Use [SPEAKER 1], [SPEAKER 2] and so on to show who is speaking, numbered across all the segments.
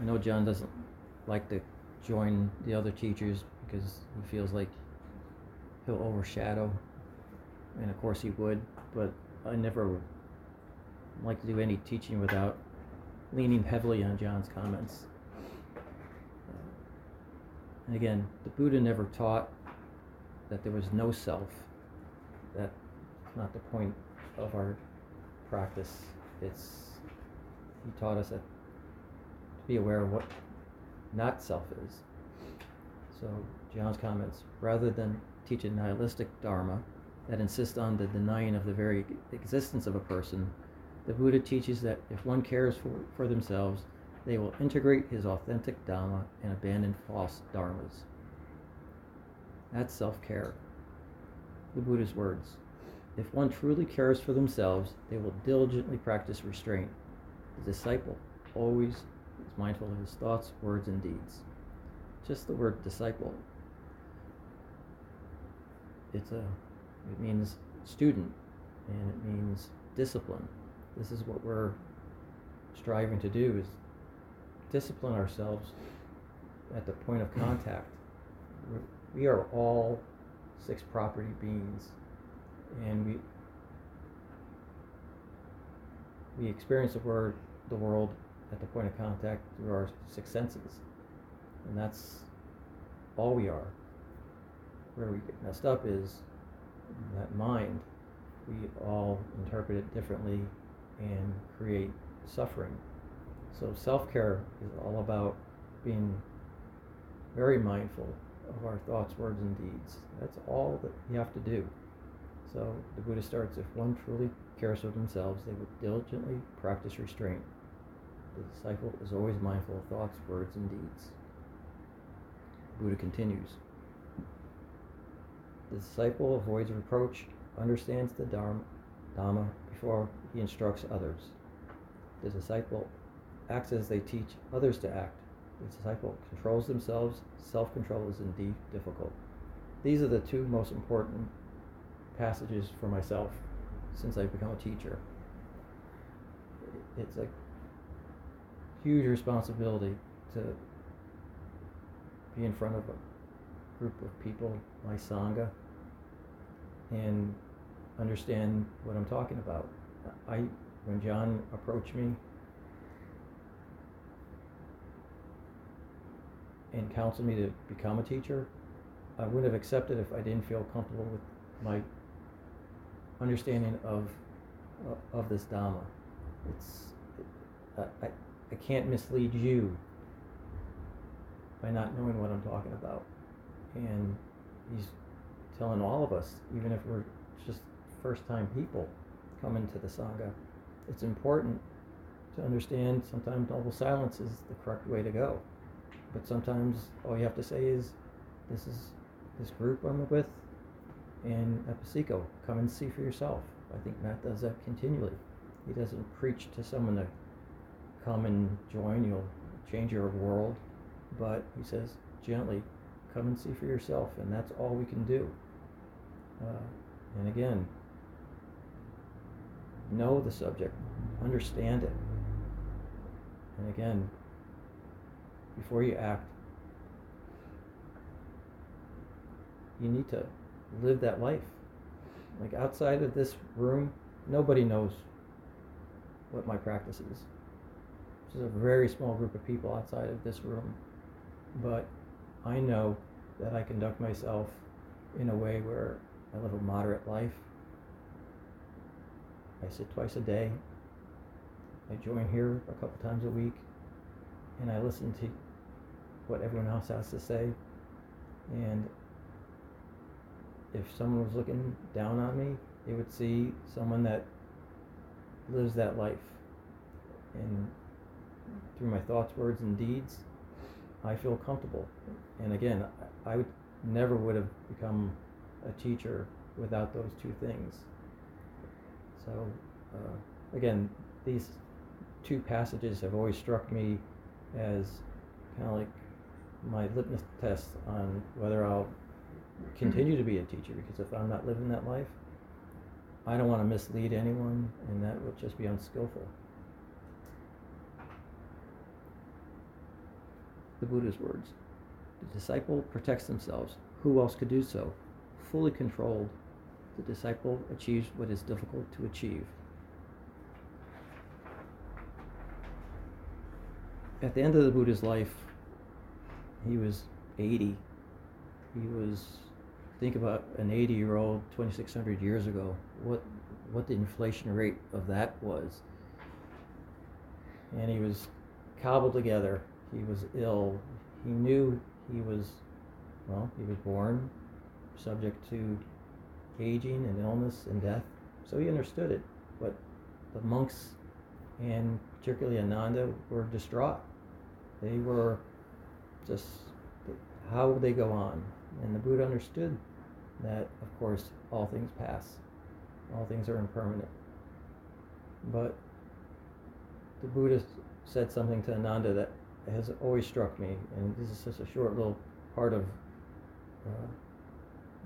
[SPEAKER 1] I know John doesn't like to join the other teachers because he feels like he'll overshadow, and of course he would, but I never like to do any teaching without leaning heavily on John's comments. Uh, and again, the Buddha never taught that there was no self. That's not the point of our practice. It's he taught us that be aware of what not self is. So John's comments, rather than teach a nihilistic dharma that insists on the denying of the very existence of a person, the Buddha teaches that if one cares for, for themselves, they will integrate his authentic dharma and abandon false Dharmas. That's self care. The Buddha's words. If one truly cares for themselves, they will diligently practice restraint. The disciple always is mindful of his thoughts, words, and deeds. Just the word disciple. It's a it means student and it means discipline. This is what we're striving to do is discipline ourselves at the point of contact. We are all six property beings and we we experience the word the world at the point of contact through our six senses. And that's all we are. Where we get messed up is that mind we all interpret it differently and create suffering. So self-care is all about being very mindful of our thoughts words and deeds. That's all that you have to do. So the Buddha starts if one truly cares for themselves, they would diligently practice restraint. The disciple is always mindful of thoughts, words, and deeds. Buddha continues. The disciple avoids reproach, understands the Dharma, Dhamma before he instructs others. The disciple acts as they teach others to act. The disciple controls themselves. Self control is indeed difficult. These are the two most important passages for myself since I've become a teacher. It's a huge responsibility to be in front of a group of people, my Sangha, and understand what I'm talking about. I, when John approached me and counseled me to become a teacher, I wouldn't have accepted if I didn't feel comfortable with my understanding of of this Dhamma. It's I, I can't mislead you by not knowing what I'm talking about. And he's telling all of us, even if we're just first time people coming to the Sangha, it's important to understand sometimes noble silence is the correct way to go. But sometimes all you have to say is, this is this group I'm with, in Ehipassiko. Come and see for yourself. I think Matt does that continually. He doesn't preach to someone to come and join, you'll change your world, but he says gently, come and see for yourself, and that's all we can do. Uh, and again, know the subject, understand it. And again, before you act, you need to live that life. Like outside of this room, nobody knows what my practice is. Just a very small group of people outside of this room. But I know that I conduct myself in a way where I live a moderate life. I sit twice a day. I join here a couple times a week and I listen to what everyone else has to say. And if someone was looking down on me, they would see someone that lives that life. And through my thoughts, words, and deeds, I feel comfortable. And again, I would never would have become a teacher without those two things. So, uh, again, these two passages have always struck me as kind of like my litmus test on whether I'll continue to be a teacher. Because if I'm not living that life, I don't want to mislead anyone, and that would just be unskillful. The Buddha's words The disciple protects themselves. Who else could do so? Fully controlled, the disciple achieves what is difficult to achieve. At the end of the Buddha's life, he was 80. He was, think about an 80 year old 2,600 years ago, what, what the inflation rate of that was. And he was cobbled together. He was ill. He knew he was, well, he was born subject to aging and illness and death. So he understood it. But the monks and particularly Ananda were distraught. They were just how would they go on? And the Buddha understood that, of course, all things pass, all things are impermanent. But the Buddha said something to Ananda that has always struck me, and this is just a short little part of uh,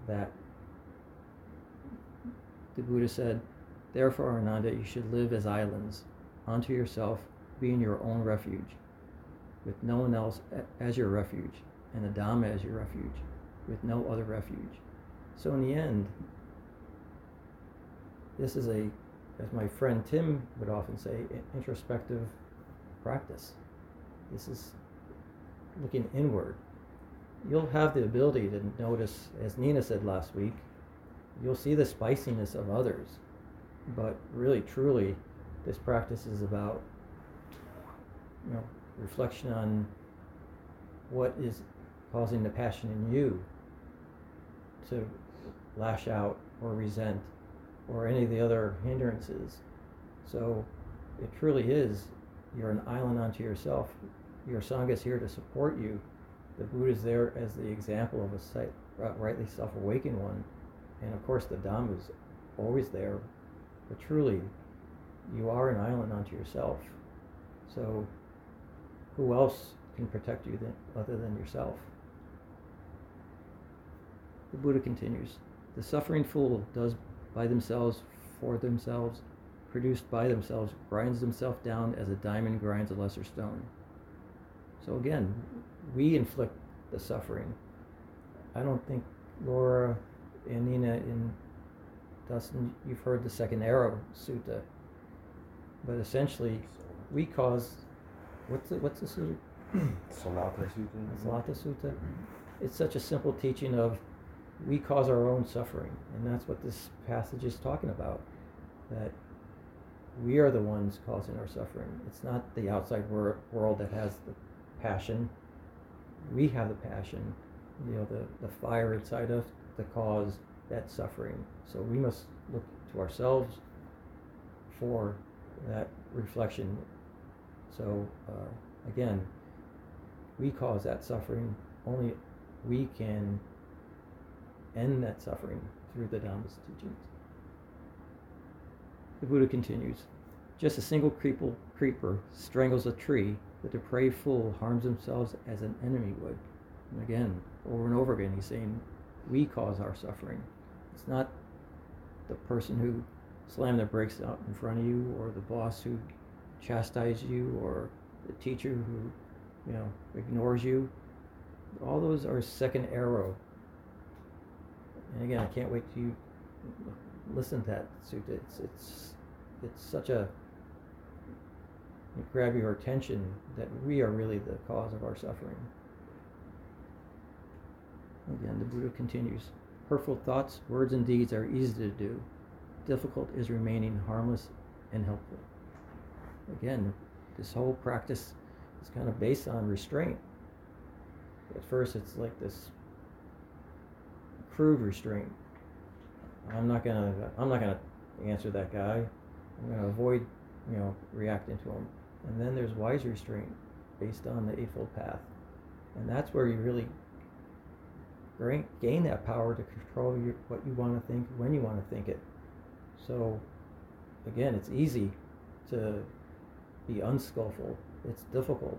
[SPEAKER 1] that. The Buddha said, Therefore, Ananda, you should live as islands, unto yourself, being your own refuge, with no one else as your refuge, and the Dhamma as your refuge, with no other refuge. So, in the end, this is a, as my friend Tim would often say, introspective practice. This is looking inward. You'll have the ability to notice, as Nina said last week, you'll see the spiciness of others. But really, truly, this practice is about you know, reflection on what is causing the passion in you to lash out or resent or any of the other hindrances. So it truly is, you're an island unto yourself. Your Sangha is here to support you. The Buddha is there as the example of a rightly self awakened one. And of course, the Dhamma is always there. But truly, you are an island unto yourself. So who else can protect you than, other than yourself? The Buddha continues The suffering fool does by themselves, for themselves, produced by themselves, grinds himself down as a diamond grinds a lesser stone. So again, we inflict the suffering. I don't think Laura and Nina and Dustin, you've heard the second arrow sutta, but essentially, we cause what's the, what's the sutta?
[SPEAKER 2] Sallatha Sutta.
[SPEAKER 1] Sallatha Sutta. Mm-hmm. It's such a simple teaching of we cause our own suffering, and that's what this passage is talking about. That we are the ones causing our suffering. It's not the outside wor- world that has the passion. We have the passion, you know, the, the fire inside us to cause that suffering. So we must look to ourselves for that reflection. So uh, again, we cause that suffering. Only we can end that suffering through the Dhamma's teachings. The Buddha continues Just a single creeper strangles a tree, the depraved fool harms themselves as an enemy would. And again, over and over again, he's saying, We cause our suffering. It's not the person who slammed their brakes out in front of you, or the boss who chastised you, or the teacher who, you know, ignores you. All those are second arrow and again, I can't wait to listen to that. It's it's it's such a grab your attention that we are really the cause of our suffering. Again, the Buddha continues. Hurtful thoughts, words, and deeds are easy to do. Difficult is remaining harmless and helpful. Again, this whole practice is kind of based on restraint. At first, it's like this crude restraint. I'm not gonna I'm not gonna answer that guy. I'm gonna avoid you know reacting to him. And then there's wise restraint based on the Eightfold Path. And that's where you really gain that power to control your, what you want to think when you want to think it. So, again, it's easy to be unskillful, it's difficult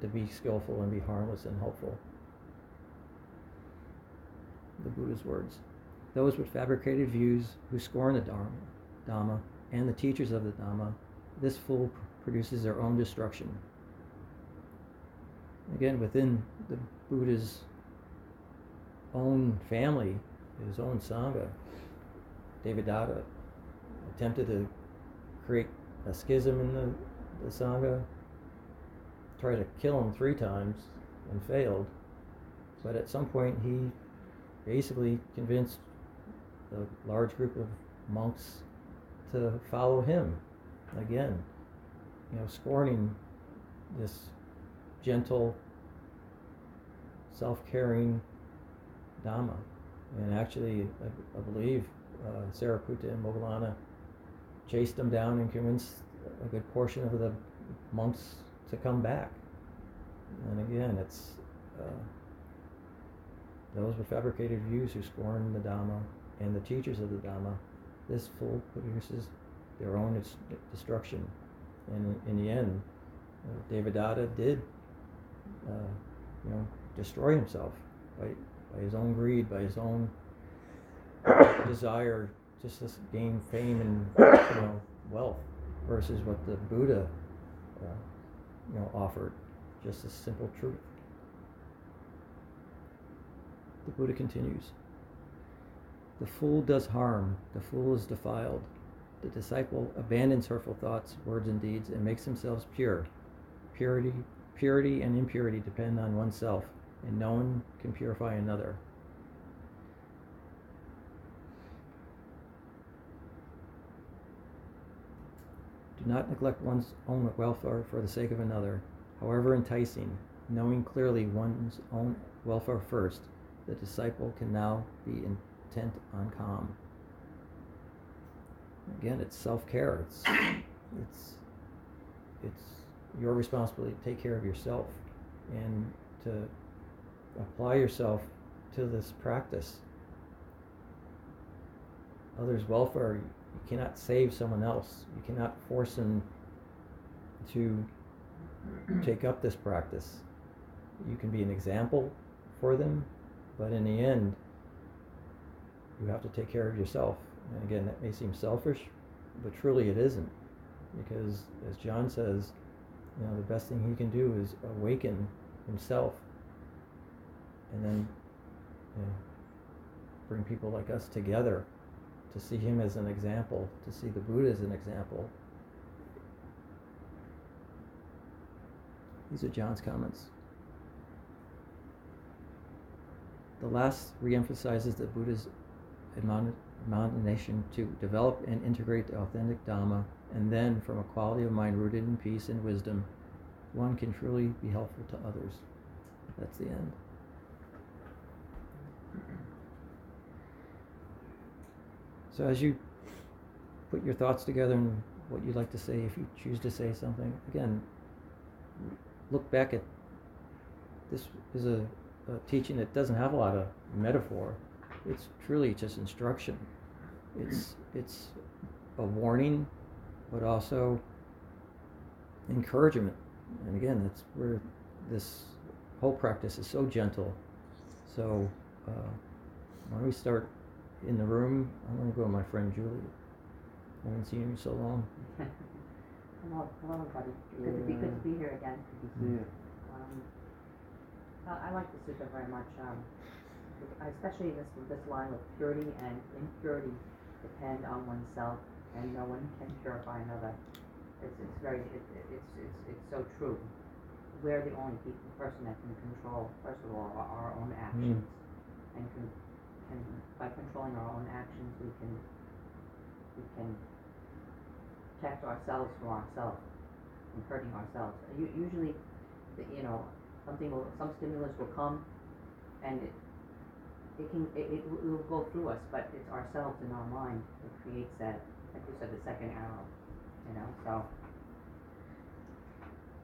[SPEAKER 1] to be skillful and be harmless and helpful. The Buddha's words. Those with fabricated views who scorn the Dharma, Dhamma and the teachers of the Dhamma, this fool produces their own destruction. Again, within the Buddha's own family, his own Sangha, Devadatta attempted to create a schism in the, the Sangha, tried to kill him three times and failed. But at some point, he basically convinced a large group of monks to follow him again, you know, scorning this gentle, self caring Dhamma. And actually, I, I believe uh, Sariputta and Moggallana chased them down and convinced a good portion of the monks to come back. And again, it's uh, those with fabricated views who scorn the Dhamma and the teachers of the Dhamma. This fool produces their own destruction. And in the end, uh, Devadatta did, uh, you know, destroy himself by, by his own greed, by his own desire just to gain fame and you know wealth versus what the Buddha, uh, you know, offered, just a simple truth. The Buddha continues. The fool does harm, the fool is defiled. The disciple abandons hurtful thoughts, words, and deeds and makes themselves pure. Purity, purity and impurity depend on oneself, and no one can purify another. Do not neglect one's own welfare for the sake of another, however enticing, knowing clearly one's own welfare first. The disciple can now be intent on calm. Again, it's self-care. It's it's it's your responsibility to take care of yourself and to apply yourself to this practice. Others' welfare you cannot save someone else. You cannot force them to take up this practice. You can be an example for them, but in the end, you have to take care of yourself. And again, that may seem selfish, but truly it isn't. Because as John says, you know, the best thing he can do is awaken himself and then you know, bring people like us together to see him as an example, to see the Buddha as an example. These are John's comments. The last reemphasizes the Buddha's admonition to develop and integrate the authentic Dhamma, and then, from a quality of mind rooted in peace and wisdom, one can truly be helpful to others. That's the end. So as you put your thoughts together and what you'd like to say, if you choose to say something, again, look back at this is a, a teaching that doesn't have a lot of metaphor. It's truly just instruction. It's it's a warning, but also encouragement. And again, that's where this whole practice is so gentle. So uh, why don't we start in the room. I'm going to go with my friend Julie. I haven't seen you in so long.
[SPEAKER 3] hello, hello, everybody. Good to be good to be here again.
[SPEAKER 2] Good to see you.
[SPEAKER 3] Um, I, I like the sutta very much. Um, especially this this line with purity and impurity depend on oneself, and no one can purify another. It's it's very it, it's it's it's so true. We're the only people, person that can control, first of all, our, own actions, mm. and can and by controlling our own actions, we can, we can protect ourselves from ourselves, from hurting ourselves. usually, you know, something will, some stimulus will come, and it, it can, it, it will- go through us, but it's ourselves in our mind that creates that, like you said, the second arrow, you know, so.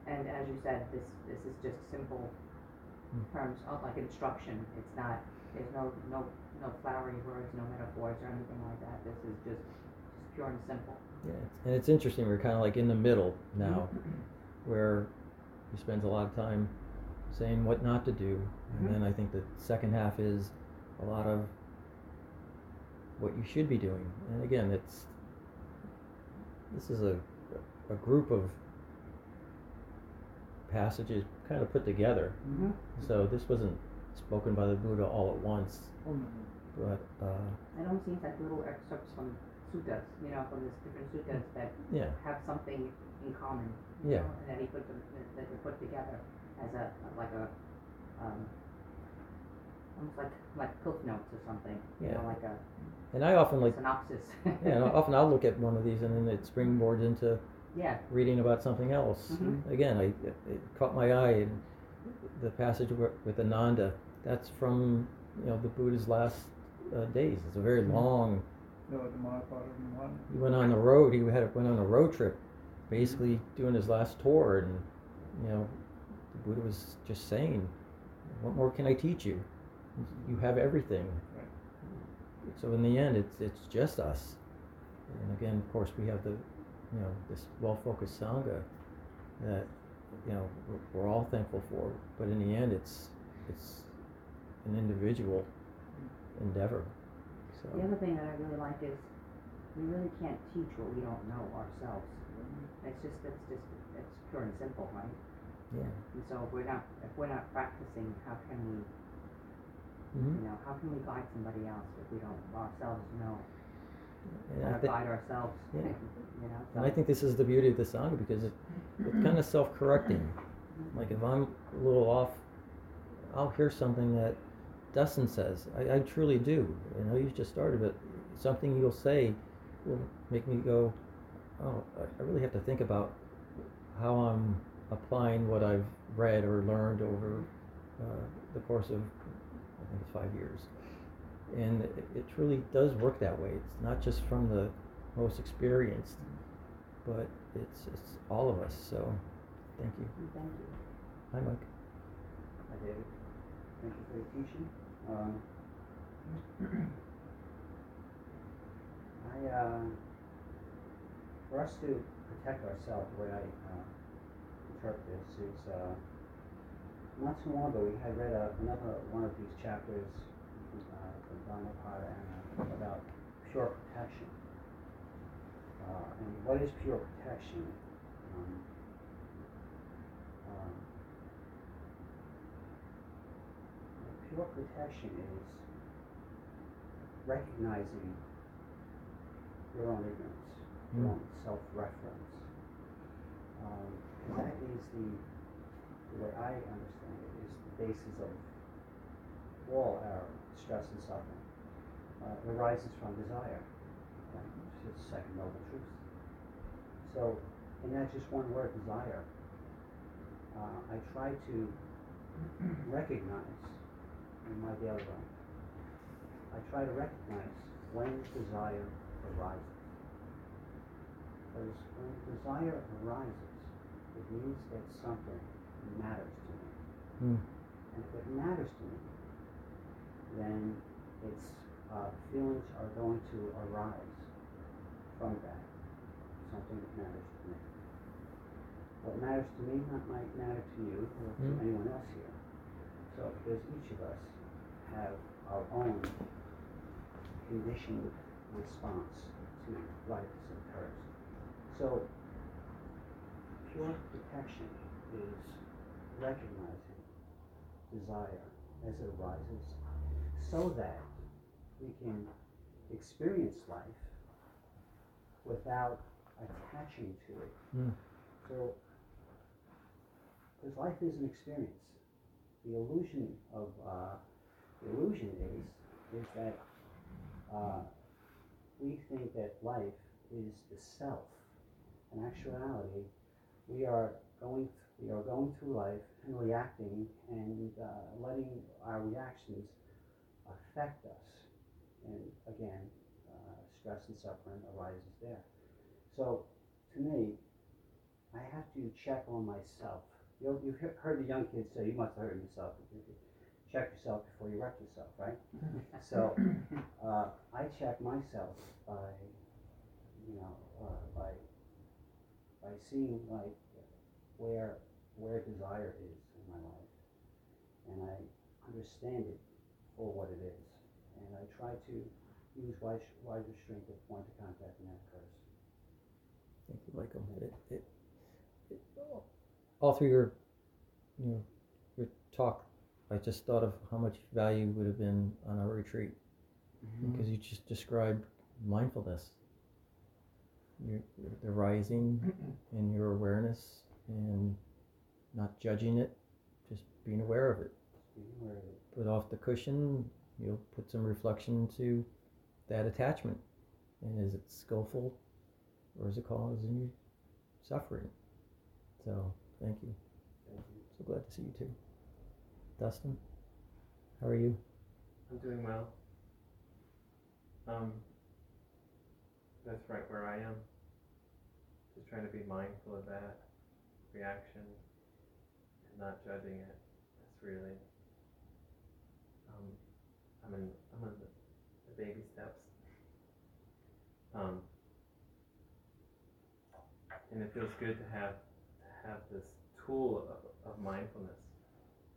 [SPEAKER 3] And as you said, this, this is just simple
[SPEAKER 1] Hmm.
[SPEAKER 3] terms of like instruction, it's not, there's no, no, no flowery words, no metaphors or anything like that, this is just, just pure and simple.
[SPEAKER 1] Yeah, and it's interesting. We're kind of like in the middle now, where he spends a lot of time saying what not to do, and
[SPEAKER 3] Mhm.
[SPEAKER 1] then I think the second half is a lot of what you should be doing. And again, it's this is a a group of passages kind of put together.
[SPEAKER 3] Mm-hmm.
[SPEAKER 1] So this wasn't spoken by the Buddha all at once, but uh,
[SPEAKER 3] It almost seems like little excerpts from suttas, you know, from these different suttas that
[SPEAKER 1] yeah,
[SPEAKER 3] have something in common. you
[SPEAKER 1] Yeah.
[SPEAKER 3] know, And that he put them, that- that they put together as a, like a, um, almost like, like cliff notes or something, you know, like a
[SPEAKER 1] and I often like
[SPEAKER 3] synopsis.
[SPEAKER 1] yeah, and often I'll look at one of these and then it springboards into
[SPEAKER 3] Yeah,
[SPEAKER 1] reading about something else.
[SPEAKER 3] Mhm.
[SPEAKER 1] Again, I, it, it caught my eye in the passage with, with Ananda. That's from you know the Buddha's last uh, days. It's a very long.
[SPEAKER 4] No, the Mahaparinibbana.
[SPEAKER 1] He went on the road. He had went on a road trip, basically doing his last tour, and you know, the Buddha was just saying, "What more can I teach you? You have everything." So in the end, it's it's just us. And again, of course, we have the, you know, this well-focused sangha that, you know, we're, we're all thankful for. But in the end, it's it's an individual endeavor. So
[SPEAKER 3] the other thing that I really like is, we really can't teach what we don't know ourselves. It's just, it's just, it's pure and simple, right?
[SPEAKER 1] yeah,
[SPEAKER 3] And so if we're not, if we're not practicing, how can we,
[SPEAKER 1] hmm
[SPEAKER 3] you know, how can we guide somebody else if we don't ourselves know
[SPEAKER 1] and
[SPEAKER 3] how
[SPEAKER 1] I think
[SPEAKER 3] guide ourselves?
[SPEAKER 1] Yeah.
[SPEAKER 3] You know,
[SPEAKER 1] and I think this is the beauty of the sangha because it, it's kind of self-correcting. Like if I'm a little off, I'll hear something that Dustin says. I, I truly do. I know you just started, but something you'll say will make me go, oh, I- I really have to think about how I'm applying what I've read or learned over uh, the course of, I think it's five years. And it, it truly does work that way. It's not just from the most experienced, but it's, it's all of us. So thank you.
[SPEAKER 3] Thank you.
[SPEAKER 1] Hi, Mike.
[SPEAKER 5] Hi, David. Thank you for your teaching. Um, I, uh, for us to protect ourselves, the way I uh, interpret this is, uh, not too long ago, we had read uh, another one of these chapters uh, from Dhammapada and, uh, about pure protection. Uh, and what is pure protection? Um, um, Pure protection is recognizing your own ignorance, your
[SPEAKER 1] Mm.
[SPEAKER 5] own self-reference. Um, and that is the, the way I understand it, is the basis of all our stress and suffering. Uh, arises from desire, right? It's the second noble truth. So, in that just one word, desire, uh, I try to recognize in my daily life. I try to recognize when desire arises. Because when desire arises, it means that something matters to me.
[SPEAKER 1] Mm.
[SPEAKER 5] And if it matters to me, then its uh, feelings are going to arise from that, something that matters to me. What matters to me not might matter to you or to
[SPEAKER 1] Mm.
[SPEAKER 5] anyone else here. So because each of us have our own conditioned response to life as it occurs. So pure protection is recognizing desire as it arises so that we can experience life without attaching to it.
[SPEAKER 1] Mm.
[SPEAKER 5] So, because life is an experience. The illusion of uh, the illusion is is that uh, we think that life is the self. In actuality, we are going we are going through life and reacting and uh, letting our reactions affect us. And again, uh, stress and suffering arises there. So, to me, I have to check on myself. You know, you've heard the young kids say, you must have heard yourself, check yourself before you wreck yourself, right? So, uh, I check myself by, you know, uh, by, by seeing like where, where desire is in my life. And I understand it for what it is. And I try to use wise, wise restraint at point of contact when that occurs.
[SPEAKER 1] Thank you, Michael. It, it, it, all through your, you know, your talk, I just thought of how much value would have been on our retreat mm-hmm. because you just described mindfulness, your, the rising in your awareness and not judging it, just being aware of it.
[SPEAKER 5] Being aware of it.
[SPEAKER 1] Put off the cushion, you'll put some reflection to that attachment. And is it skillful or is it causing you suffering? So, thank you.
[SPEAKER 5] Thank you.
[SPEAKER 1] So glad to see you too. Dustin, how are you?
[SPEAKER 6] I'm doing well. Um, that's right where I am. Just trying to be mindful of that reaction not judging it. That's really. Um, I'm in. I'm in the, the baby steps. Um, and it feels good to have to have this tool of, of mindfulness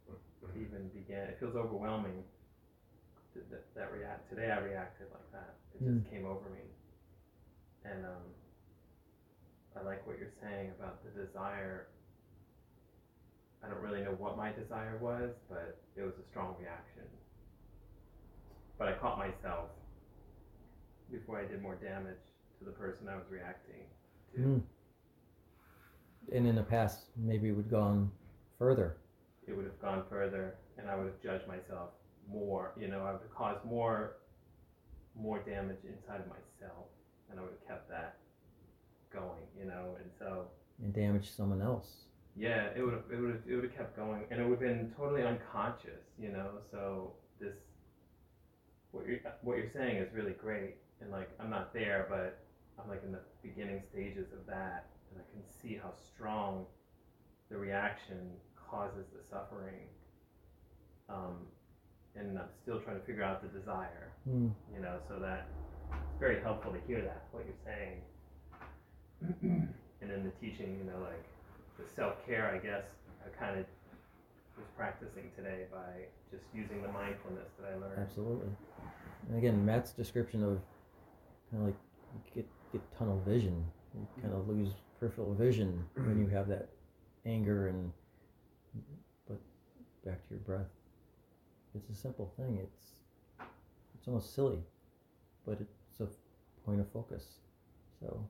[SPEAKER 6] to even begin. It feels overwhelming that, that, that react today I reacted like that. It just came over me. And um, I like what you're saying about the desire. I don't really know what my desire was, but it was a strong reaction. But I caught myself before I did more damage to the person I was reacting to.
[SPEAKER 1] Mm. And in the past, maybe it would have gone further.
[SPEAKER 6] It would have gone further, and I would have judged myself more. You know, I would have caused more, more damage inside of myself, and I would have kept that going. You know, and so
[SPEAKER 1] and damage someone else.
[SPEAKER 6] Yeah, it would have it would have it would have kept going, and it would have been totally unconscious. You know, so this what you're what you're saying is really great, and like I'm not there, but I'm like in the beginning stages of that, and I can see how strong the reaction causes the suffering. Um, and I'm still trying to figure out the desire,
[SPEAKER 1] Mm.
[SPEAKER 6] you know, so that it's very helpful to hear that what you're saying. and in the teaching, you know, like the self care, I guess I kind of was practicing today by just using the mindfulness that I learned.
[SPEAKER 1] Absolutely. And again, Matt's description of kind of like you get get tunnel vision. You kind of mm-hmm. lose peripheral vision when you mm-hmm. have that anger and. But back to your breath. It's a simple thing. It's it's almost silly, but it's a point of focus. So,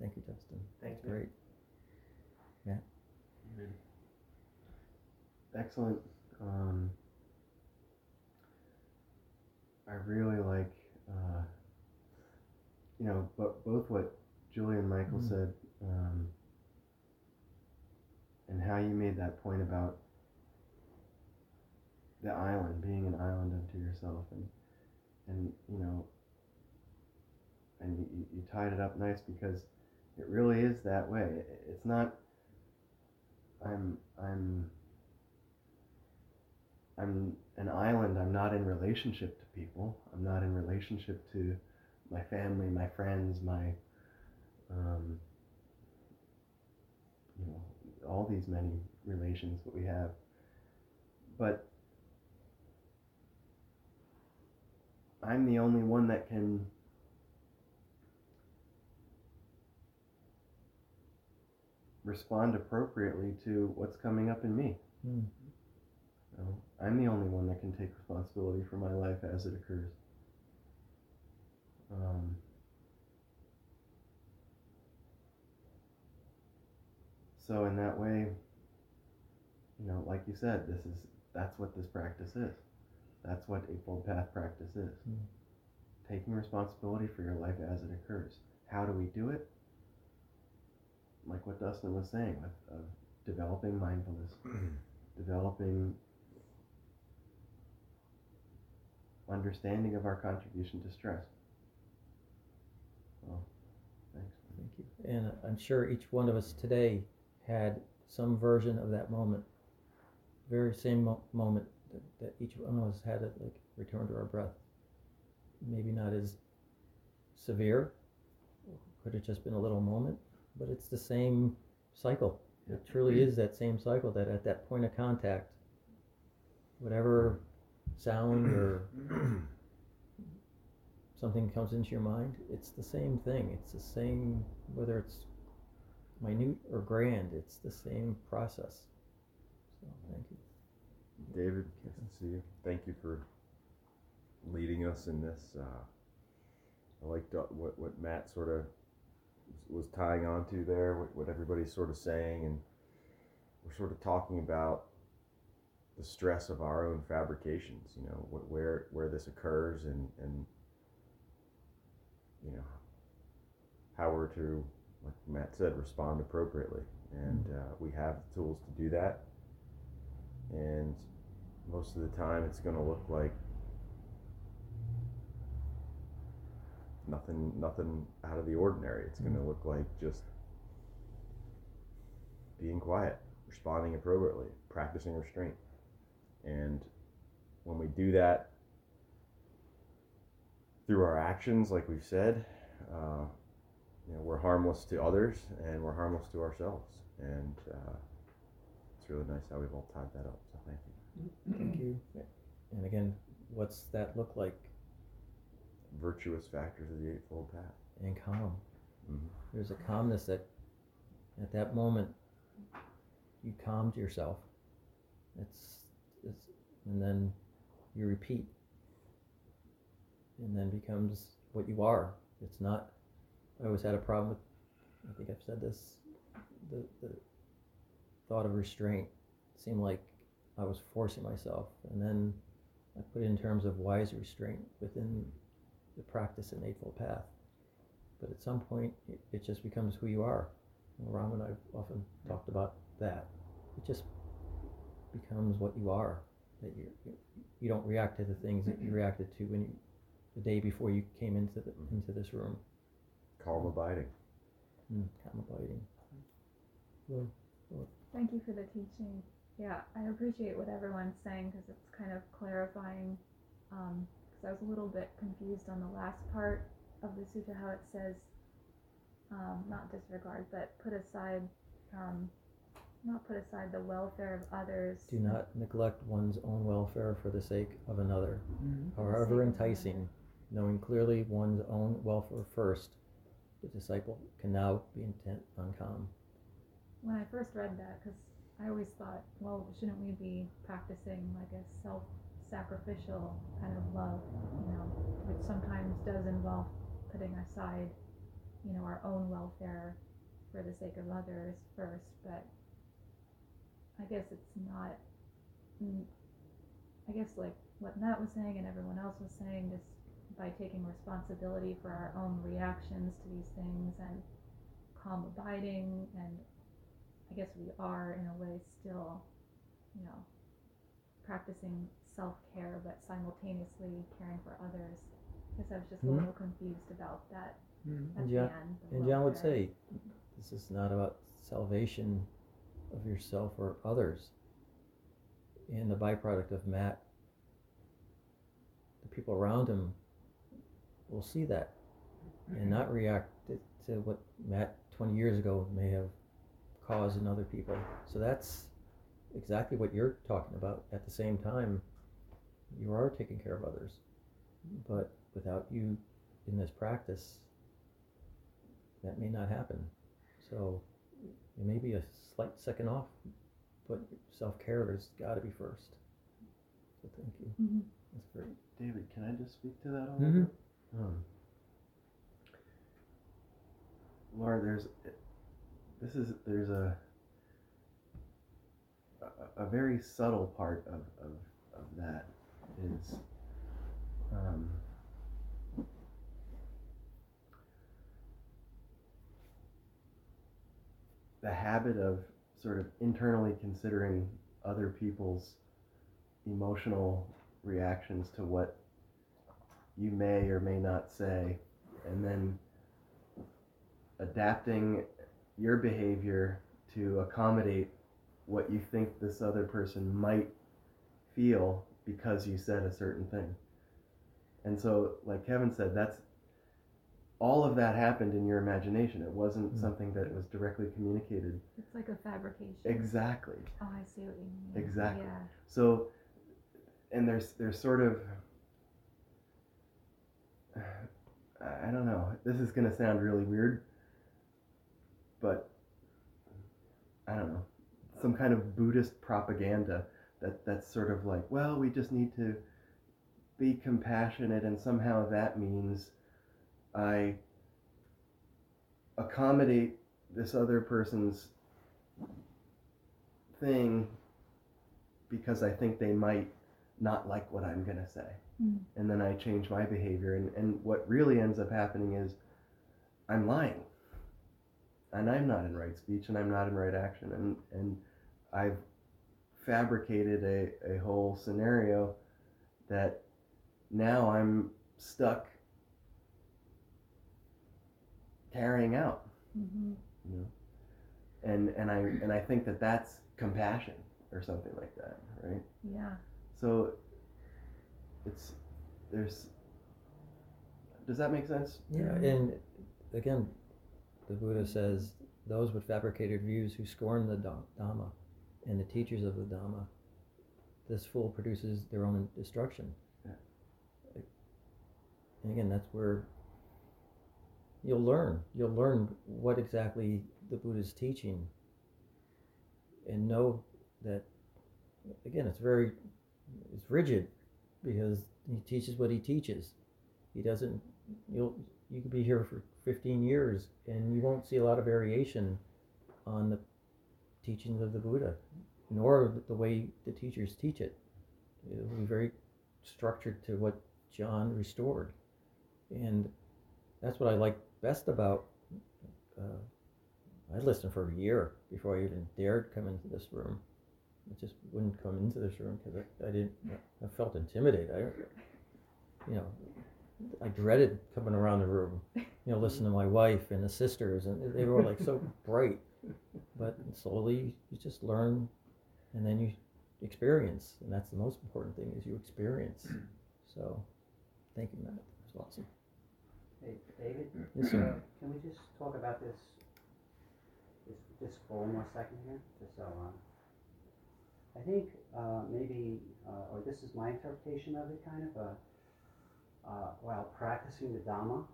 [SPEAKER 1] thank you, Justin.
[SPEAKER 6] Thank
[SPEAKER 1] That's
[SPEAKER 6] you.
[SPEAKER 1] great.
[SPEAKER 2] Excellent. Um, I really like, uh, you know, both what Julie and Michael
[SPEAKER 1] Mm.
[SPEAKER 2] said, um, and how you made that point about the island being an island unto yourself, and and you know, and you- you tied it up nice because it really is that way. It's not. I'm I'm I'm an island. I'm not in relationship to people. I'm not in relationship to my family, my friends, my, um, you know, all these many relations that we have. But I'm the only one that can respond appropriately to what's coming up in me.
[SPEAKER 1] Hmm.
[SPEAKER 2] You know, I'm the only one that can take responsibility for my life as it occurs. Um, so in that way, you know, like you said, this is that's what this practice is. That's what Eightfold Path practice is.
[SPEAKER 1] Hmm.
[SPEAKER 2] Taking responsibility for your life as it occurs. How do we do it? Like what Dustin was saying, of, of developing mindfulness, developing understanding of our contribution to stress. Well, thanks.
[SPEAKER 1] Thank you. And I'm sure each one of us today had some version of that moment, very same mo- moment that, that each one of us had to like return to our breath. Maybe not as severe, could have just been a little moment, but it's the same cycle. It truly is that same cycle that at that point of contact, whatever sound or something comes into your mind, it's the same thing. It's the same, whether it's minute or grand, it's the same process. So, thank you.
[SPEAKER 7] David, nice to see you. Thank you for leading us in this. Uh, I liked what, what Matt sort of was tying on to there, what, what everybody's sort of saying, and we're sort of talking about the stress of our own fabrications, you know, what, where where this occurs and, and you know how we're to, like Matt said, respond appropriately. And uh, we have the tools to do that. And most of the time, it's going to look like nothing nothing out of the ordinary. It's going to look like just being quiet, responding appropriately, practicing restraint. And when we do that through our actions, like we've said, uh, you know, we're harmless to others and we're harmless to ourselves. And uh, it's really nice how we've all tied that up. So thank you.
[SPEAKER 1] Thank you. And again, what's that look like?
[SPEAKER 7] Virtuous factors of the Eightfold Path.
[SPEAKER 1] And calm.
[SPEAKER 7] Mhm.
[SPEAKER 1] There's a calmness that, at that moment, you calmed yourself. It's, it's, and then you repeat, and then becomes what you are. It's not. I always had a problem with. I think I've said this. The the thought of restraint seemed like I was forcing myself, and then I put it in terms of wise restraint within the practice in Eightfold Path. But at some point, it, it just becomes who you are. And Ram and I have often talked about that. It just becomes what you are. That you you don't react to the things that you reacted to when you the day before you came into the, into this room.
[SPEAKER 7] Calm abiding.
[SPEAKER 1] Mm, calm abiding. Well,
[SPEAKER 8] Thank you for the teaching. Yeah, I appreciate what everyone's saying because it's kind of clarifying. Because I was a little bit confused on the last part of the sutta, how it says, um, not disregard, but put aside, um, not put aside the welfare of others.
[SPEAKER 1] do not neglect one's own welfare for the sake of another,
[SPEAKER 4] Mhm.
[SPEAKER 1] however
[SPEAKER 8] sake of another.
[SPEAKER 1] enticing. Knowing clearly one's own welfare first, the disciple can now be intent on calm.
[SPEAKER 8] when I first read that, because I always thought, well, shouldn't we be practicing like a self-sacrificial kind of love, you know, which sometimes does involve putting aside, you know, our own welfare for the sake of others first. But I guess it's not. mm, I guess like what Matt was saying and everyone else was saying, just by taking responsibility for our own reactions to these things and calm abiding and I guess we are in a way still, you know, practicing self care but simultaneously caring for others. I guess I was just a
[SPEAKER 1] Mhm.
[SPEAKER 8] little confused about that
[SPEAKER 4] Mhm.
[SPEAKER 1] And John-
[SPEAKER 8] end.
[SPEAKER 1] And John would say, this is not about salvation of yourself or others. And the byproduct of Matt, the people around him will see that and not react to, to what Matt 20 years ago may have caused in other people. So that's exactly what you're talking about. At the same time, you are taking care of others. But without you in this practice, that may not happen. So it may be a slight second off, but self care has got to be first. So thank you.
[SPEAKER 8] Mhm.
[SPEAKER 1] That's great.
[SPEAKER 2] David, can I just speak to that a little bit? Um, Laura, there's this is there's a a, a very subtle part of, of, of that is um, the habit of sort of internally considering other people's emotional reactions to what you may or may not say, and then adapting your behavior to accommodate what you think this other person might feel because you said a certain thing. And so, like Kevin said, that's all of that happened in your imagination. It wasn't
[SPEAKER 1] Mm.
[SPEAKER 2] something that was directly communicated.
[SPEAKER 8] It's like a fabrication.
[SPEAKER 2] Exactly.
[SPEAKER 8] Oh, I see what you mean.
[SPEAKER 2] Exactly.
[SPEAKER 8] Yeah.
[SPEAKER 2] So, and there's there's sort of I I don't know. This is gonna sound really weird, but I don't know. Some kind of Buddhist propaganda that that's sort of like, well, we just need to be compassionate, and somehow that means I accommodate this other person's thing because I think they might not like what I'm going to say.
[SPEAKER 8] Mm.
[SPEAKER 2] And then I change my behavior. And, and what really ends up happening is I'm lying. And I'm not in right speech and I'm not in right action. And, and I've fabricated a, a whole scenario that now I'm stuck carrying out
[SPEAKER 8] hmm
[SPEAKER 2] you know? And and i and i think that that's compassion or something like that right?
[SPEAKER 8] Yeah.
[SPEAKER 2] so it's there's does that make sense?
[SPEAKER 1] Yeah, and again, the Buddha says those with fabricated views who scorn the Dhamma and the teachers of the Dhamma, this fool produces their own destruction.
[SPEAKER 2] Yeah.
[SPEAKER 1] And again, that's where you'll learn. You'll learn what exactly the Buddha's teaching and know that, again, it's very, it's rigid because he teaches what he teaches. He doesn't, you'll, you could be here for 15 years and you won't see a lot of variation on the teachings of the Buddha, nor the way the teachers teach it. It will be very structured to what John restored. And that's what I like best about. Uh, I listened for a year before I even dared come into this room. I just wouldn't come into this room because I, I didn't. I felt intimidated. I, you know, I dreaded coming around the room. You know, listen to my wife and the sisters, and they were like so bright. But slowly, you just learn, and then you experience, and that's the most important thing is you experience. So, thank you, Matt. That's awesome.
[SPEAKER 5] Hey, David,
[SPEAKER 1] Yes, sir.
[SPEAKER 5] can we just talk about this, this, just for one more second here, just so, um, I think, uh, maybe, uh, or this is my interpretation of it, kind of, uh, uh, while practicing the Dhamma,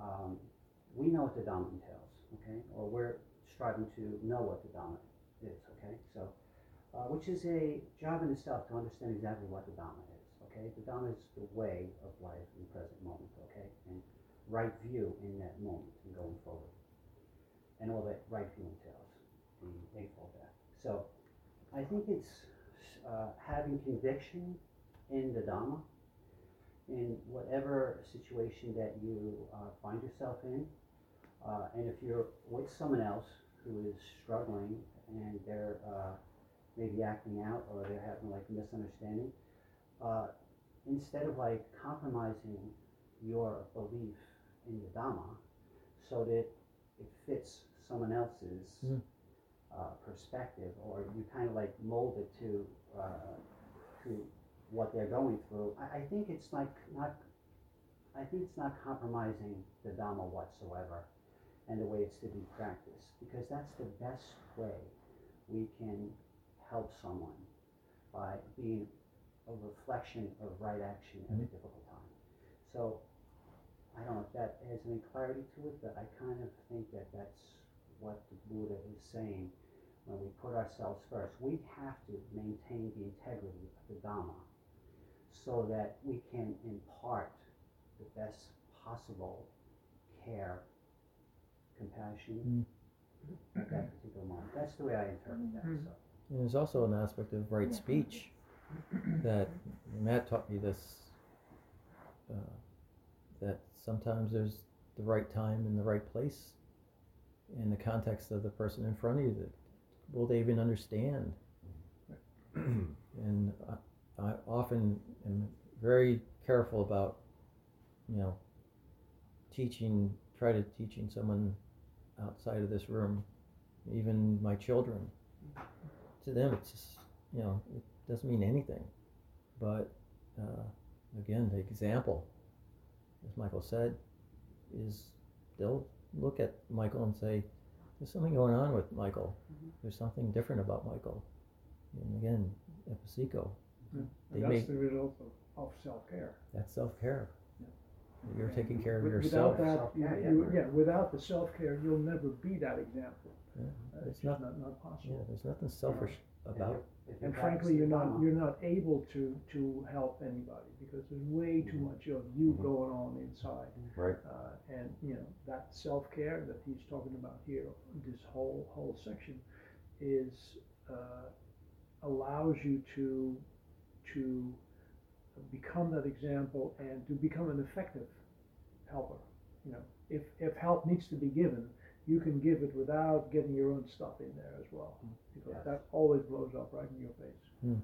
[SPEAKER 5] um, we know what the Dhamma entails, okay? Or we're striving to know what the Dhamma is, okay? So, uh, which is a job in itself to understand exactly what the Dhamma is, okay? The Dhamma is the way of life in the present moment, okay? And right view in that moment and going forward. And all that right view entails, the Eightfold Path. So, I think it's uh, having conviction in the Dhamma, in whatever situation that you uh, find yourself in. Uh, and if you're with someone else who is struggling and they're uh, maybe acting out or they're having like a misunderstanding, uh, instead of like compromising your belief in the Dhamma so that it fits someone else's
[SPEAKER 1] Mm.
[SPEAKER 5] uh, perspective or you kind of like mold it to uh, to what they're going through. I, I think it's like not I think it's not compromising the Dhamma whatsoever and the way it's to be practiced because that's the best way we can help someone by being a reflection of right action at a mm-hmm. difficult time. So I don't know if that adds any clarity to it, but I kind of think that that's what the Buddha is saying when we put ourselves first. We have to maintain the integrity of the Dhamma so that we can impart the best possible care, compassion at that particular moment. That's the way I interpret that. So.
[SPEAKER 1] And there's also an aspect of right
[SPEAKER 8] Yeah.
[SPEAKER 1] speech that Matt taught me this. Uh, that sometimes there's the right time and the right place in the context of the person in front of you. That will they even understand? and I, I often am very careful about, you know, teaching, try to teaching someone outside of this room even my children. To them, it's just, you know, it doesn't mean anything. But uh, again, the example, as Michael said, is they'll look at Michael and say, there's something going on with Michael.
[SPEAKER 3] Mhm.
[SPEAKER 1] There's something different about Michael. And again, Ehipassiko,
[SPEAKER 4] And
[SPEAKER 1] They
[SPEAKER 4] that's
[SPEAKER 1] make-
[SPEAKER 4] the result of, of self-care.
[SPEAKER 1] that's self-care.
[SPEAKER 4] Yeah.
[SPEAKER 1] You're taking care of
[SPEAKER 4] Wi-
[SPEAKER 1] yourself.
[SPEAKER 4] Without that, you,
[SPEAKER 5] Self-care, yeah.
[SPEAKER 4] you, yeah, without the self-care, you'll never be that example.
[SPEAKER 1] Yeah,
[SPEAKER 4] Uh,
[SPEAKER 1] It's
[SPEAKER 4] It's just
[SPEAKER 1] not,
[SPEAKER 4] not, not
[SPEAKER 1] yeah,
[SPEAKER 4] possible.
[SPEAKER 1] there's nothing selfish
[SPEAKER 5] If
[SPEAKER 1] about
[SPEAKER 5] you- if you
[SPEAKER 4] And frankly, you're not, you're not able to, to help anybody because there's way too much of you
[SPEAKER 7] Mhm.
[SPEAKER 4] going on inside.
[SPEAKER 7] Right.
[SPEAKER 4] Uh, and, you know, that self-care that he's talking about here, this whole, whole section is, uh, allows you to, to become that example and to become an effective helper. You know, if, if help needs to be given, you can give it without getting your own stuff in there as well. Mm. Because
[SPEAKER 5] Yes.
[SPEAKER 4] that always blows up right in your face. Hmm.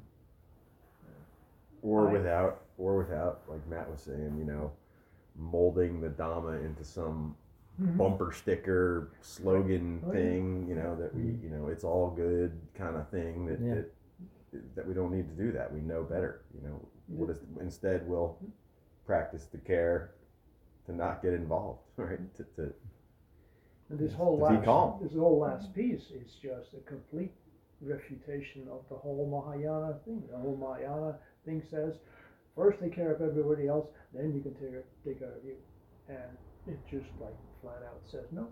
[SPEAKER 7] or
[SPEAKER 4] I-
[SPEAKER 7] without or without like matt was saying you know molding the dhamma into some mm-hmm. bumper sticker slogan
[SPEAKER 4] Oh, yeah.
[SPEAKER 7] thing you know that we
[SPEAKER 1] Mhm.
[SPEAKER 7] you know it's all good kind of thing that,
[SPEAKER 1] Yeah.
[SPEAKER 7] that that we don't need to do that we know better you know mm-hmm. what is instead we'll mm-hmm. practice the care to not get involved right to, to
[SPEAKER 4] And this whole
[SPEAKER 7] To be
[SPEAKER 4] last,
[SPEAKER 7] calm.
[SPEAKER 4] this whole last piece is just a complete refutation of the whole Mahayana thing. The whole Mahayana thing says, first take care of everybody else, then you can take, take care of you. And it just like flat out says, no,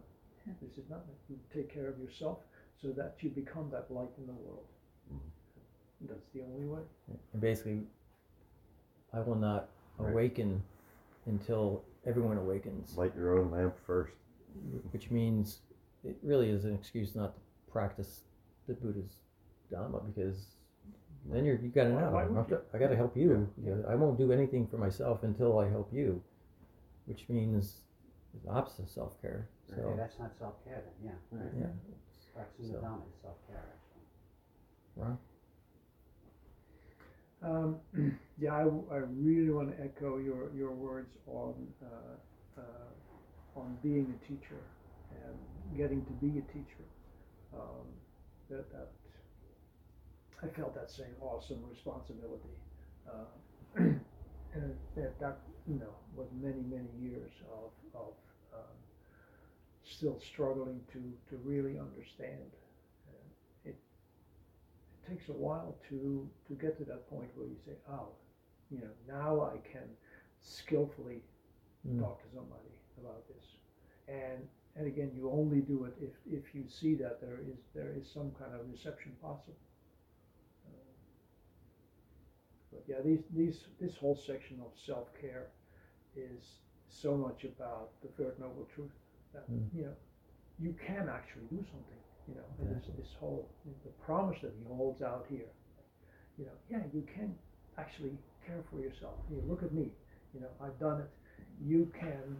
[SPEAKER 4] this is not it. You take care of yourself so that you become that light in the world. That's the only way.
[SPEAKER 1] And basically, I will not
[SPEAKER 7] Right.
[SPEAKER 1] awaken until everyone awakens,
[SPEAKER 7] light your own lamp first
[SPEAKER 1] which means it really is an excuse not to practice the Buddha's Dhamma because then you're you got to know.
[SPEAKER 4] why
[SPEAKER 1] I'm
[SPEAKER 4] would
[SPEAKER 1] not-
[SPEAKER 4] you?
[SPEAKER 1] I got to help you. You know, I won't do anything for myself until I help you, which means the opposite of self care.
[SPEAKER 5] okay,
[SPEAKER 1] So
[SPEAKER 5] that's not self-care then, yeah.
[SPEAKER 7] Right.
[SPEAKER 1] yeah,
[SPEAKER 5] Practicing
[SPEAKER 1] So-
[SPEAKER 5] the Dharma is self-care, actually.
[SPEAKER 1] Ron?
[SPEAKER 4] Um, yeah, I, I really want to echo your, your words on uh, uh, on being a teacher and getting to be a teacher. Um, that, that I felt that same awesome responsibility, uh, and that, that you know was many many years of of um, still struggling to to really understand. And it it takes a while to to get to that point where you say, oh, you know, now I can skillfully
[SPEAKER 1] Mm.
[SPEAKER 4] talk to somebody about this. And and again, you only do it if, if you see that there is there is some kind of reception possible. Uh, but yeah, these these this whole section of self care is so much about the third noble truth that
[SPEAKER 1] Mm.
[SPEAKER 4] you know you can actually do something. You know, and this this whole the promise that he holds out here. You know, yeah, you can actually care for yourself. You look at me. You know, I've done it. You can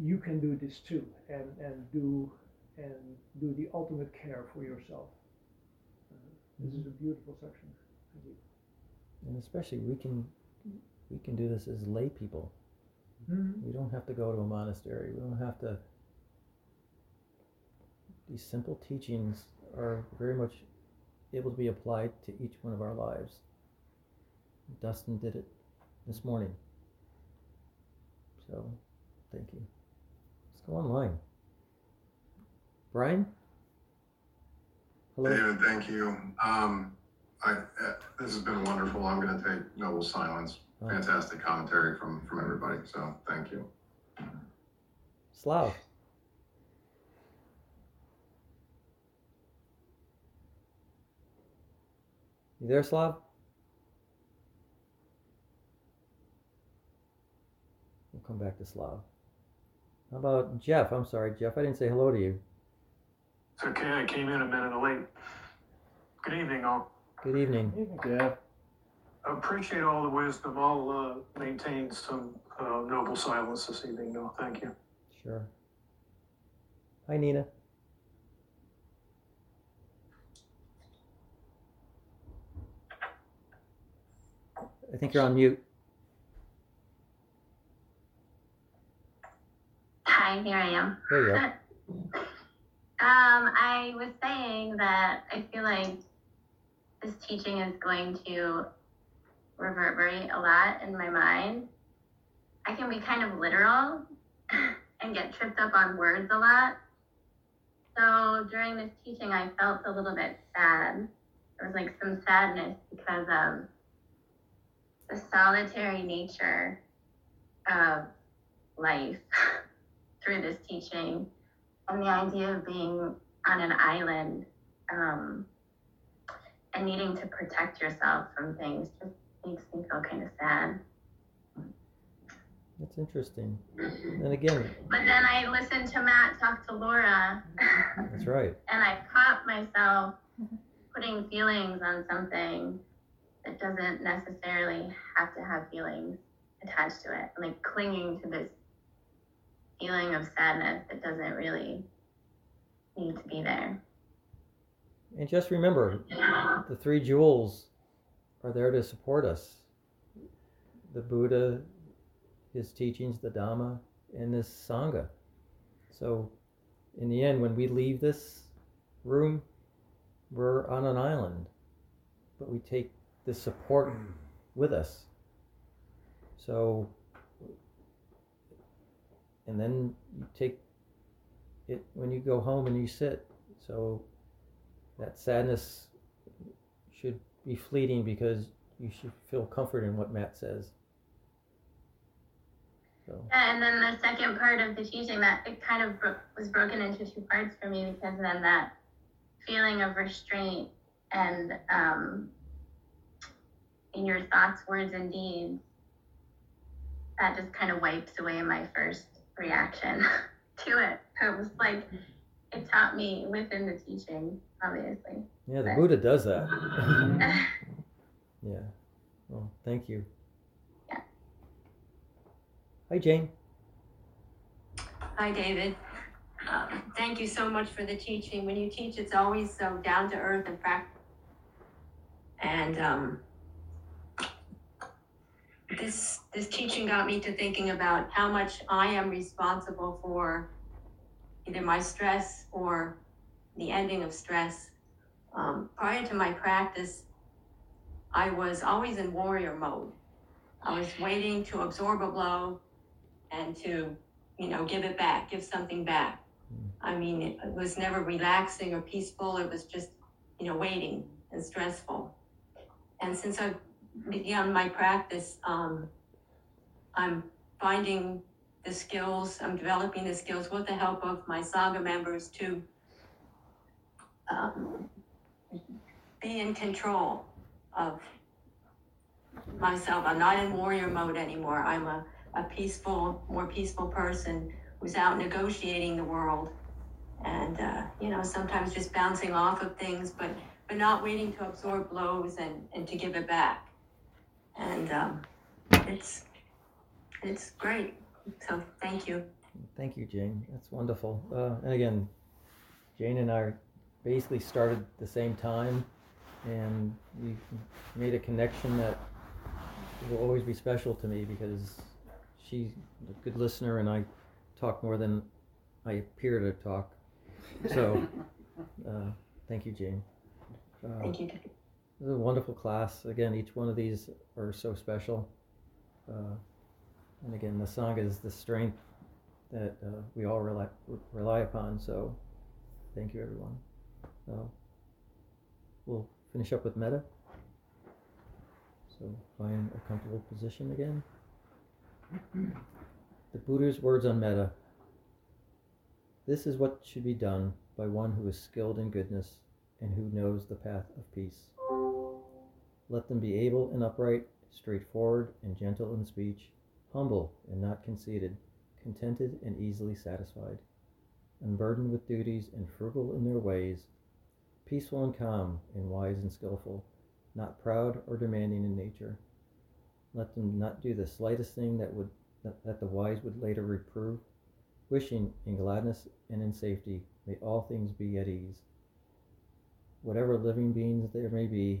[SPEAKER 4] you can do this too and and do and do the ultimate care for yourself. Uh, this is a beautiful section.
[SPEAKER 1] And especially we can we can do this as lay people.
[SPEAKER 4] you.
[SPEAKER 1] We don't have to go to a monastery. We don't have to. These simple teachings are very much able to be applied to each one of our lives. Dustin did it this morning. So, thank you. Let's go online. Brian? Hello?
[SPEAKER 9] David, thank you. Um, I, uh, this has been wonderful. I'm going to take noble silence.
[SPEAKER 1] Oh,
[SPEAKER 9] Fantastic commentary from, from everybody. So thank you.
[SPEAKER 1] Slav. You there, Slav? We'll come back to Slav. How about Jeff? I'm sorry, Jeff. I didn't say hello to you.
[SPEAKER 10] It's okay, I came in a minute late. Good evening, all.
[SPEAKER 1] Good evening.
[SPEAKER 2] Yeah.
[SPEAKER 10] I appreciate all the wisdom. I'll uh, maintain some uh, noble silence this evening, though. Thank you.
[SPEAKER 1] Sure. Hi, Nina. I think you're on mute.
[SPEAKER 11] Hi, here I am.
[SPEAKER 1] There you go.
[SPEAKER 11] Um, I was saying that I feel like this teaching is going to reverberate a lot in my mind. I can be kind of literal and get tripped up on words a lot. So during this teaching, I felt a little bit sad. There was like some sadness because of the solitary nature of life through this teaching and the idea of being on an island um, and needing to protect yourself from things just makes me feel kind of sad.
[SPEAKER 1] That's interesting. And again,
[SPEAKER 11] But then I listened to Matt talk to Laura
[SPEAKER 1] that's right.
[SPEAKER 11] and I caught myself putting feelings on something that doesn't necessarily have to have feelings attached to it. Like clinging to this feeling of sadness that doesn't really need to be there.
[SPEAKER 1] And just remember, the three jewels are there to support us. The Buddha, his teachings, the Dhamma, and this Sangha. So, in the end, when we leave this room, we're on an island, but we take the support with us. So, and then you take it when you go home and you sit. So, that sadness should be fleeting because you should feel comfort in what Matt says. So,
[SPEAKER 11] Yeah, and then the second part of the teaching that it kind of bro- was broken into two parts for me because then that feeling of restraint and um, in your thoughts, words, and deeds, that just kind of wipes away my first reaction to it. It was like it taught me within the teaching, obviously.
[SPEAKER 1] yeah, the Buddha does that. yeah. Well, thank you.
[SPEAKER 11] Yeah.
[SPEAKER 1] Hi, Jane.
[SPEAKER 12] Hi, David. Um, thank you so much for the teaching. When you teach, it's always so down to earth and practical. And um, this this teaching got me to thinking about how much I am responsible for either my stress or the ending of stress. Um, prior to my practice, I was always in warrior mode. I was waiting to absorb a blow and to, you know, give it back, give something back. I mean, it was never relaxing or peaceful. It was just, you know, waiting and stressful. And since I began my practice, um, I'm finding the skills, I'm developing the skills with the help of my Sangha members to um, be in control of myself. I'm not in warrior mode anymore. I'm a, a peaceful, more peaceful person who's out negotiating the world and, uh, you know, sometimes just bouncing off of things, but, but not waiting to absorb blows and, and to give it back. And um, it's, it's great. So thank you.
[SPEAKER 1] Thank you, Jane. That's wonderful. Uh, and again, Jane and I basically started at the same time, and we made a connection that will always be special to me because she's a good listener, and I talk more than I appear to talk. So, uh, thank you, Jane. Uh,
[SPEAKER 12] Thank you.
[SPEAKER 1] It was a wonderful class. Again, each one of these are so special. Uh, and again, the Sangha is the strength that uh, we all rely, rely upon. So, thank you, everyone. Uh, we'll finish up with metta. So, find a comfortable position again. The Buddha's words on metta. This is what should be done by one who is skilled in goodness and who knows the path of peace. Let them be able and upright, straightforward and gentle in speech, humble and not conceited, contented and easily satisfied, unburdened with duties and frugal in their ways, peaceful and calm and wise and skillful, not proud or demanding in nature. Let them not do the slightest thing that would that the wise would later reprove, wishing in gladness and in safety may all things be at ease. Whatever living beings there may be,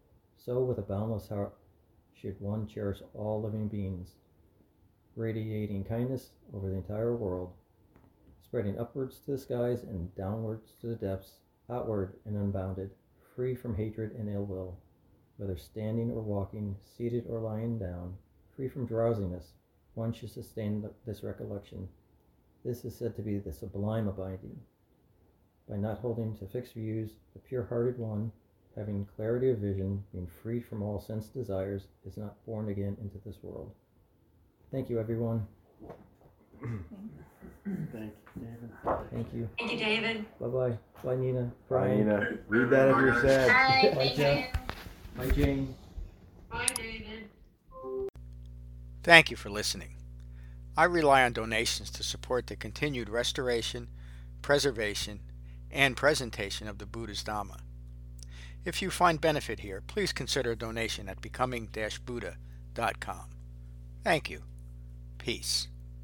[SPEAKER 1] so with a boundless heart should one cherish all living beings, radiating kindness over the entire world, spreading upwards to the skies and downwards to the depths, outward and unbounded, free from hatred and ill will, whether standing or walking, seated or lying down, free from drowsiness, one should sustain this recollection. This is said to be the sublime abiding. By not holding to fixed views, the pure hearted one, having clarity of vision, being freed from all sense desires, is not born again into this world. Thank you, everyone.
[SPEAKER 2] Thank you, David.
[SPEAKER 1] Thank you.
[SPEAKER 12] Thank you, David.
[SPEAKER 1] Bye bye. Bye, Nina.
[SPEAKER 7] Bye, Nina. Read that if you're sad.
[SPEAKER 11] Bye,
[SPEAKER 1] Bye,
[SPEAKER 11] thank
[SPEAKER 1] Jeff. Bye, Jane.
[SPEAKER 12] Bye, David.
[SPEAKER 13] Thank you for listening. I rely on donations to support the continued restoration, preservation, and presentation of the Buddha's Dhamma. If you find benefit here, please consider a donation at becoming-buddha.com. Thank you. Peace.